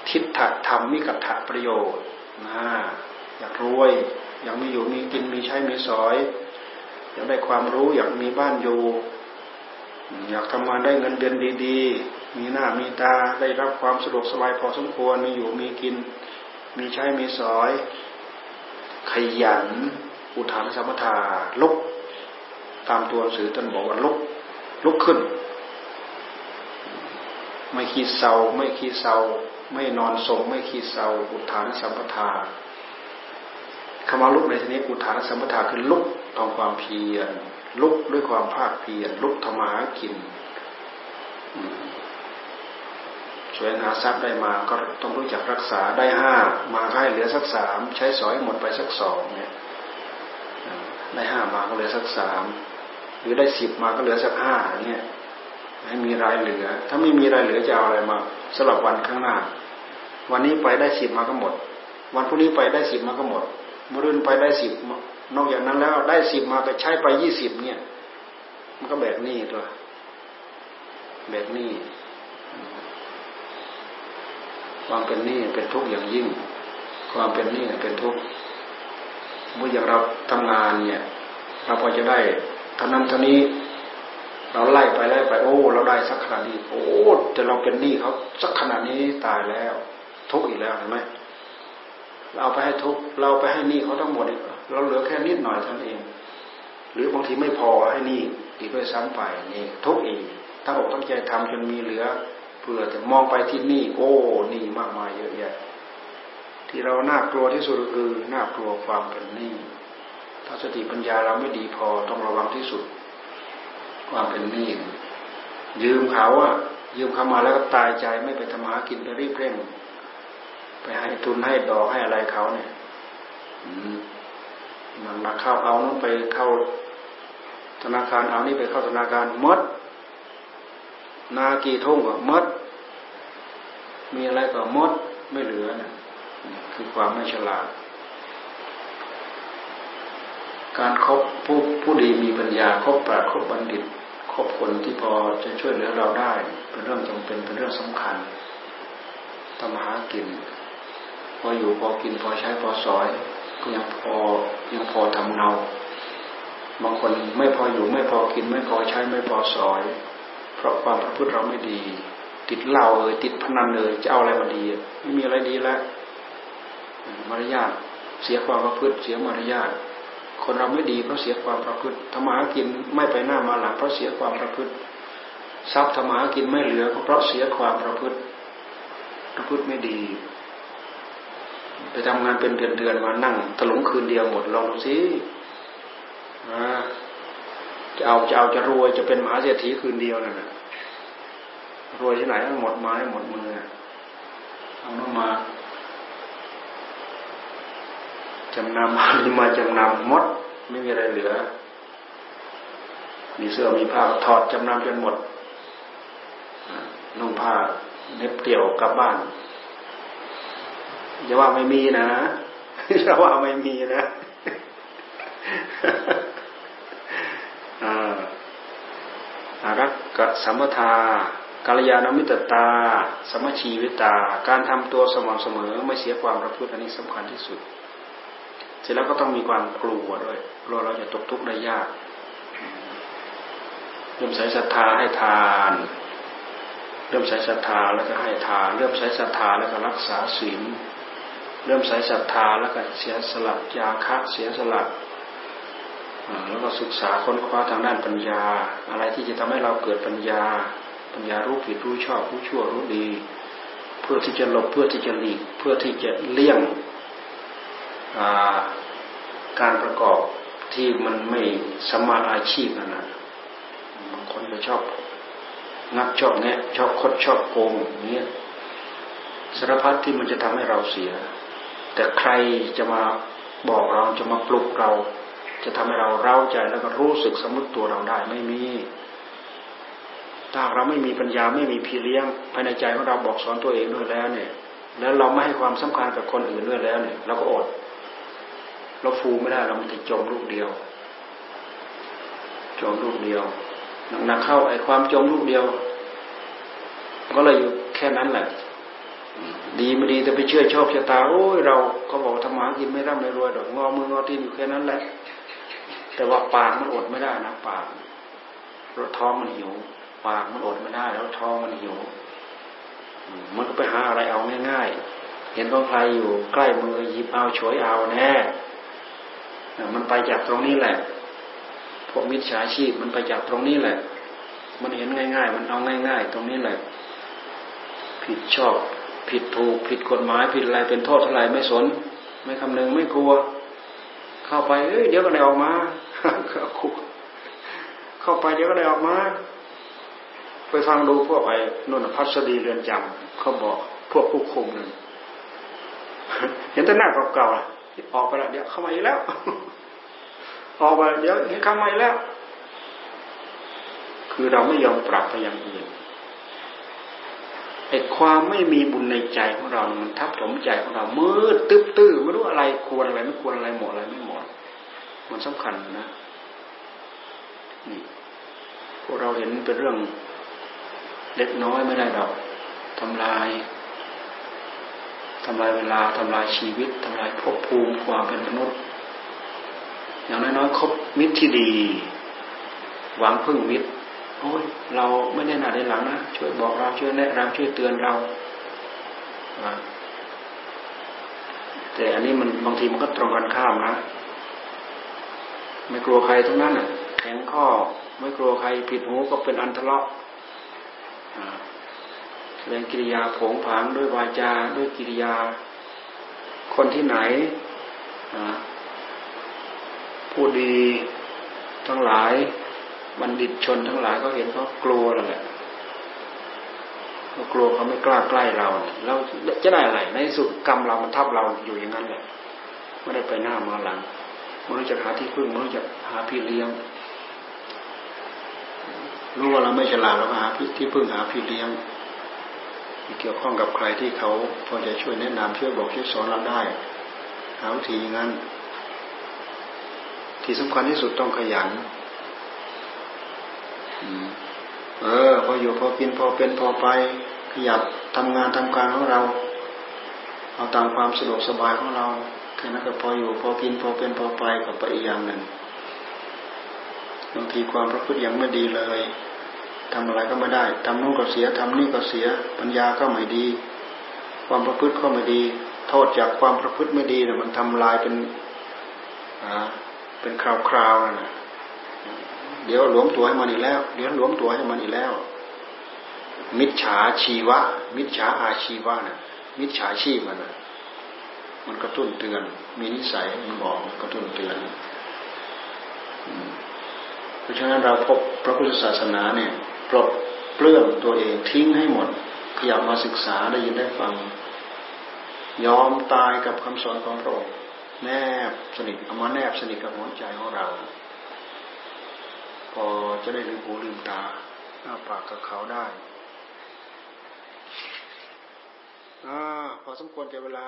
ทิฏฐธรรมมิกถะประโยชน์นะอยากรวย อยากมีอยู่มีกินมีใช้มีสอย อยากได้ความรู้อยากมีบ้านอยู่ อยากทำงานได้เงินเดือนดีๆ มีหน้ามีตาได้รับความสะดวกสบายพอสมควรมีอยู่มีกิน มีใช้มีสอย ขยัน อุทานสมถาลุก ตามตัวหนังสือท่านบอกว่าลุกลุกขึ้น ไม่ขีดเศร้าไม่ขีดเศร้าไม่นอนสมไม่ขีดเศร้าอุทานสัมปทา คำว่าลุกในที่นี้อุทานสมปทาคือลุกทองความเพียรลุกด้วยความภาคเพียรลุกธรรมะกินสวยหาทรัพย์ได้มาก็ต้องรู้จักรักษาได้ห้ามาให้เหลือสักสามใช้สอยหมดไปสักสองเนี่ยได้ห้ามาก็เหลือสักสามหรือได้สิบมาก็เหลือสักห้าเนี่ยให้มีรายเหลือ ถ้าไม่มีรายเหลือจะเอาอะไรมาสลับวันข้างหน้า วันนี้ไปได้สิบมาก็หมด วันพรุ่งนี้ไปได้สิบมาก็หมด มรื่นไปได้สิบนอกจากนั้นแล้วได้สิบมาไปใช้ไปยี่สิบเนี่ย มันก็แบบนี้ตัว แบบนี้ความเป็นนี่เป็นทุกข์อย่างยิ่ง ความเป็นนี่เป็นทุกข์เมื่ออย่างเราทำงานเนี่ย เราพอจะได้เท่านั้นเท่านี้ เราไล่ไปไล่ไปโอ้ เราได้สักขนาดนี้ โอ้แต่เราเป็นหนี้เขาสักขนาดนี้ตายแล้ว ทุกข์อีกแล้วเห็นไหม เราไปให้ทุกเราไปให้หนี้เขาทั้งหมดเราเหลือแค่นิดหน่อยเท่านั้นเอง หรือบางทีไม่พอให้หนี้อีกด้วยซ้ำไปนี่ทุกอีกถ้าอกตั้งใจทำจนมีเหลือเพื่อจะมองไปที่นี่ โอ้หนี้มากมายเยอะแยะที่เราน่ากลัวที่สุดคือน่ากลัวความเป็นหนี้ถ้าสติปัญญาเราไม่ดีพอต้องระวังที่สุด ความเป็นหนี้ยืมเขาอะยืมเขามาแล้วก็ตายใจไม่ไปทำหากินไปรีบเร่ง ไปให้ทุนให้ดอกให้อะไรเขาเนี่ยมันมาเข้าเอานู้นไปเข้าธนาคารเอานี่ไปเข้าธนาคารมด นากี่ทุ่งก็มด มีอะไรก็มดไม่เหลือนะคือความไม่ฉลาด การครบผู้ผู้ดีมีปัญญาครบปราชญ์ครบบัณฑิตคบคนที่พอจะช่วยเหลือเราได้ เป็นเรื่องจำเป็นเป็นเรื่องสำคัญทำหากิน พออยู่พอกินพอใช้พอสอยก็ยังพอยังพอทำเนาบางคนไม่พออยู่ไม่พอกินไม่พอใช้ไม่พอสอย เพราะความประพฤติเราไม่ดี ติดเหล้าเอยติดพนันเลยจะเอาอะไรมาดี ไม่มีอะไรดีแล้วมารยาทเสียความประพฤติเสียมารยาทคนเราไม่ดีเพราะเสียความประพฤติธรรมากินไม่ไปหน้ามาหลังเพราะเสียความประพฤติทรัพย์ธรรมากินไม่เหลือเพราะเสียความประพฤติ ประพฤติไม่ดี ไปทำงานเป็นเดือนเดือนมานั่งถลุงคืนเดียวหมดลองดูสิจะเอาจะเอาจะรวยจะเป็นมหาเศรษฐีคืนเดียวนั่นแหละรวยที่ไหนหมดไม้หมดมือเอาน้มาจำนำมีมาจำนำหมด ไม่มีอะไรเหลือ มีเสื้อมีผ้าถอดจำนำจนหมดนุ่งผ้าเน็บเกี่ยวกลับบ้าน อย่าว่าไม่มีนะอย่าว่าไม่มีนะอารักกสัมปทากาลยานมิตรตา สมชีวิตา การทำตัวสม่ำเสมอไม่เสียความประพฤติอันนี้สำคัญที่สุด เสร็จแล้วก็ต้องมีความกลัวด้วยกลัวเราจะตกทุกข์ได้ยากเริ่มใส่ศรัทธาให้ทาน เริ่มใส่ศรัทธาแล้วก็ให้ทาน เริ่มใส่ศรัทธาแล้วก็รักษาศีล เริ่มใส่ศรัทธาแล้วก็เสียสละยาคะเสียสละแล้วก็ศึกษาค้นคว้าทางด้านปัญญา อะไรที่จะทำให้เราเกิดปัญญา ปัญญารู้ผิดรู้ชอบรู้ชั่วรู้ดี เพื่อที่จะหลบเพื่อที่จะหลีกเพื่อที่จะเลี่ยงการประกอบที่มันไม่สมาอาชีพนั่นนะบางคนก็ชอบงับชอบแงะชอบคดชอบโกงอย่างเงี้ยสารพัดที่มันจะทำให้เราเสีย แต่ใครจะมาบอกเราจะมาปลุกเรา จะทำให้เราเร้าใจแล้วก็รู้สึกสมุติตัวเราได้ไม่มีถ้าเราไม่มีปัญญาไม่มีพี่เลี้ยงภายในใจของเราบอกสอนตัวเองด้วยแล้วเนี่ย แล้วเราไม่ให้ความสำคัญกับคนอื่นด้วยแล้วเนี่ยเราก็อด เราฟูไม่ได้เรามันจะจมลูกเดียว จมลูกเดียวหนักเข้าไอ้ความจมลูกเดียว ก็เลยอยู่แค่นั้นแหละ ดีไม่ดีแต่ไปเชื่อชอบชะตาโอ้ยเราเขาบอกทำมากินไม่ร่ำไม่รวยดอกงอมืองอตีนอยู่แค่นั้นแหละ แต่ว่าปากมันอดไม่ได้นะปากรถท้องมันหิว ปากมันอดไม่ได้ แล้วท้องมันหิว มันก็ไปหาอะไรเอาง่ายๆ เห็นว่าใครอยู่ใกล้มือหยิบเอาฉวยเอาแน่มันไปจากตรงนี้แหละพวกมิจฉาชีพมันไปจากตรงนี้แหละ มันเห็นง่าย ๆ มันเอาง่าย ๆ ตรงนี้แหละ ผิดชอบ ผิดถูกผิดกฎหมายผิดอะไรเป็นโทษเท่าไรไม่สน ไม่คำนึงไม่กลัว เข้าไปเอ้ยเดี๋ยวก็ได้ออกมาเข้าไปเดี๋ยวก็ได้ออกมาไปฟังดูพวกไอ้นนพัสดีเรือนจำเขาบอกพวกผู้คุมนั่นเห็นแต่หน้าเก่าๆออกไปแล้วเดี๋ยวเข้ามาอีกแล้วออกไปเดี๋ยวเห็นเข้ามาอีกแล้ว คือเราไม่ยอมปรับไปอย่างอื่น อ้ความไม่มีบุญในใจของเรา มันทับถมใจของเรา มืดตึ๊บตื้อไม่รู้อะไรควรอะไรไม่ควรอะไรหมดอะไรไม่หมด มันสำคัญนะนี่พวกเราเห็นเป็นเรื่องเล็กน้อยไม่ได้ดอกทำลายทำลายเวลาทำลายชีวิตทำลายภพภูมิความเป็นมนุษย์ อย่างน้อยๆคบมิตรที่ดี หวังพึ่งมิตร อ้ยเราไม่ได้หนาได้หลังนะช่วยบอกเราช่วยแนะนำช่วยเตือนเราแต่อันนี้มันบางทีมันก็ตรงกันข้ามนะ ไม่กลัวใครทั้งนั้นอะแข็งข้อ ไม่กลัวใครผิดหูก็เป็นอันทะเลาะแสดงกิริยาผงผางด้วยวาจาด้วยกิริยา คนที่ไหนผู้ดีทั้งหลาย บัณฑิตชนทั้งหลายก็เห็นเขากลัวแล้วแหละเขากลัวเขาไม่กล้าใกล้เราเราจะได้อะไรในสุดกรรมเรามันทับเราอยู่อย่างนั้นแหละไม่ได้ไปหน้ามาหลังมนุษย์จะหาที่พึ่งมนุษย์จะหาพี่เลี้ยงรู้ว่าเราไม่ฉลาดเราหาที่พึ่งหาพี่เลี้ยงเกี่ยวข้องกับใครที่เขาพอจะช่วยแนะนำช่วยบอกช่วยสอนเราได้หาวิธีอย่างนั้น ที่สำคัญที่สุดต้องขยัน เออพออยู่พอกินพอเป็นพอไปขยับทำงานทำการของเรา เอาตามความสะดวกสบายของเราแค่นั้นก็พออยู่พอกินพอเป็นพอไปกับไปอีกอย่างหนึ่งบางทีความประพฤติยังไม่ดีเลยทำอะไรก็ไม่ได้ทำนู่นก็เสียทำนี่ก็เสีย ปัญญาก็ไม่ดี ความประพฤติก็ไม่ดี โทษจากความประพฤติไม่ดีเนี่ยมันทำลายเป็นอ่าเป็นคราวๆนะ เดี๋ยวหลวมตัวให้มันอีกแล้ว เดี๋ยวหลวมตัวให้มันอีกแล้ว มิจฉาชีวะ มิจฉาอาชีวะนะมิจฉาชีพมันนะมันกระตุ้นเตือน มีนิสัยมันบอกกระตุ้นเตือน เพราะฉะนั้นเราพบพระพุทธศาสนาเนี่ยปลดเปลื้องตัวเองทิ้งให้หมดขยับมาศึกษาได้ยินได้ฟัง ยอมตายกับคำสอนของพระองค์แนบสนิทเอามาแนบสนิทกับหัวใจของเรา พอจะได้ลืมหูลืมตาหน้าปากกับเขาได้อ่าพอสมควรแก่เวลา